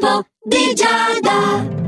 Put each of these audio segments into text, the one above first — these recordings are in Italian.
L'oroscopo di Giada.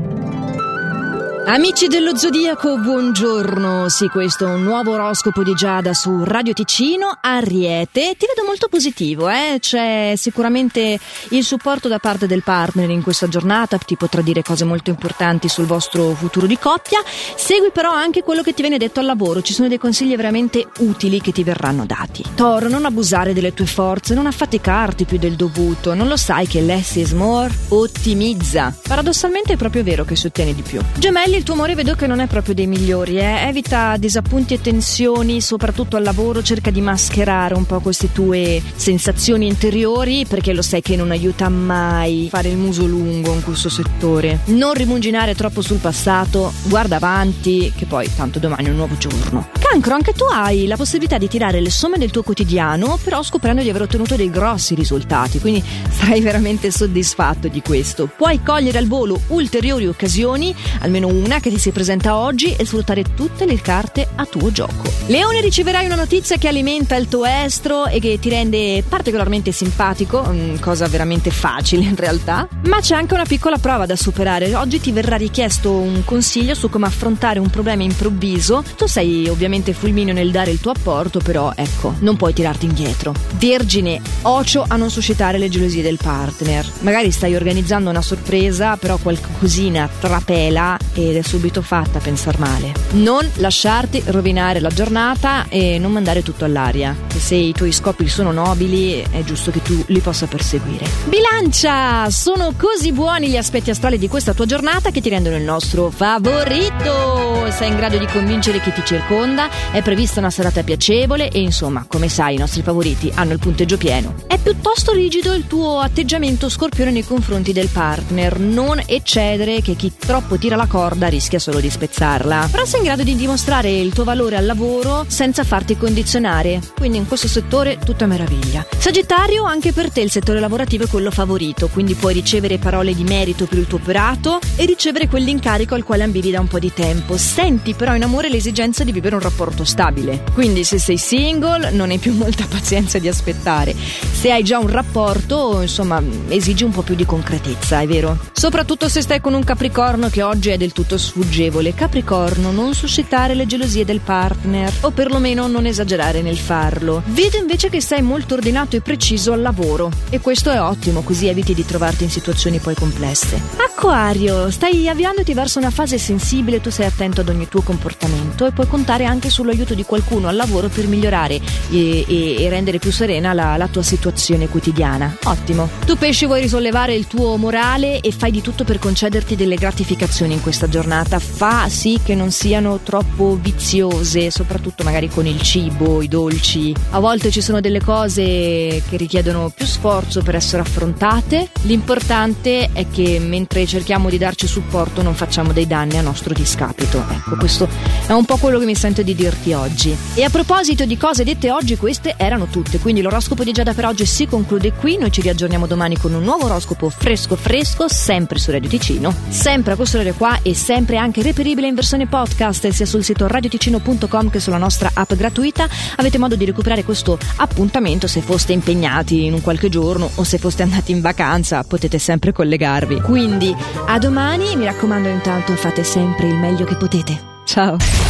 Amici dello Zodiaco, buongiorno. Sì, questo è un nuovo oroscopo di Giada su Radio Ticino. Ariete, ti vedo molto positivo, eh? C'è sicuramente il supporto da parte del partner in questa giornata, ti potrà dire cose molto importanti sul vostro futuro di coppia. Segui però anche quello che ti viene detto al lavoro, ci sono dei consigli veramente utili che ti verranno dati. Toro, non abusare delle tue forze, non affaticarti più del dovuto, non lo sai che less is more? Ottimizza. Paradossalmente è proprio vero che si ottiene di più. Gemelli il tuo amore vedo che non è proprio dei migliori, eh? evita disappunti e tensioni, soprattutto al lavoro, cerca di mascherare un po' queste tue sensazioni interiori perché lo sai che non aiuta mai fare il muso lungo in questo settore. Non rimuginare troppo sul passato, guarda avanti, che poi tanto domani è un nuovo giorno. Cancro, anche tu hai la possibilità di tirare le somme del tuo quotidiano, però scoprendo di aver ottenuto dei grossi risultati, quindi sarai veramente soddisfatto di questo. Puoi cogliere al volo ulteriori occasioni, almeno una che ti si presenta oggi e sfruttare tutte le carte a tuo gioco. Leone riceverai una notizia che alimenta il tuo estro e che ti rende particolarmente simpatico, mm, cosa veramente facile in realtà, ma c'è anche una piccola prova da superare. Oggi ti verrà richiesto un consiglio su come affrontare un problema improvviso. Tu sei ovviamente fulmineo nel dare il tuo apporto, però ecco, non puoi tirarti indietro. Vergine, ocio a non suscitare le gelosie del partner. Magari stai organizzando una sorpresa, però qualcosina trapela ed è subito fatta a pensar male. Non lasciarti rovinare la giornata e non mandare tutto all'aria. se i tuoi scopi sono nobili, è giusto che tu li possa perseguire. Bilancia! Sono così buoni gli aspetti astrali di questa tua giornata che ti rendono il nostro favorito. Sei in grado di convincere chi ti circonda, è prevista una serata piacevole e insomma, come sai, i nostri favoriti hanno il punteggio pieno. È piuttosto rigido il tuo atteggiamento scorpione nei confronti del partner. Non eccedere che chi troppo tira la corda rischia solo di spezzarla. Però sei in grado di dimostrare il tuo valore al lavoro senza farti condizionare. Quindi in questo settore tutto è meraviglia. Sagittario, anche per te il settore lavorativo è quello favorito, quindi puoi ricevere parole di merito per il tuo operato e ricevere quell'incarico al quale ambivi da un po' di tempo. Senti però in amore l'esigenza di vivere un rapporto stabile. Quindi se sei single non hai più molta pazienza di aspettare. Se hai già un rapporto, insomma, esigi un po' più di concretezza, è vero? Soprattutto se stai con un Capricorno che oggi è del tutto sfuggevole. Capricorno, non suscitare le gelosie del partner, o perlomeno non esagerare nel farlo. Vedo invece che sei molto ordinato e preciso al lavoro, e questo è ottimo, così eviti di trovarti in situazioni poi complesse. Acquario, stai avviandoti verso una fase sensibile, tu sei attento ad ogni tuo comportamento e puoi contare anche sull'aiuto di qualcuno al lavoro per migliorare e, e, e rendere più serena la, la tua situazione quotidiana. Ottimo. Tu pesci vuoi risollevare il tuo morale e fai di tutto per concederti delle gratificazioni in questa giornata fa sì che non siano troppo viziose, soprattutto magari con il cibo, i dolci. A volte ci sono delle cose che richiedono più sforzo per essere affrontate. L'importante è che mentre cerchiamo di darci supporto non facciamo dei danni a nostro discapito. Ecco, questo è un po' quello che mi sento di dirti oggi. E a proposito di cose dette oggi, queste erano tutte. Quindi l'oroscopo di Giada per oggi si conclude qui. Noi ci riaggiorniamo domani con un nuovo oroscopo fresco fresco, sempre su Radio Ticino, sempre a questo orario qua e sempre anche reperibile in versione podcast sia sul sito radioticino.com che sulla nostra app gratuita. Avete modo di recuperare questo appuntamento se foste impegnati in un qualche giorno o se foste andati in vacanza, potete sempre collegarvi. Quindi a domani, mi raccomando intanto fate sempre il meglio che potete. Ciao!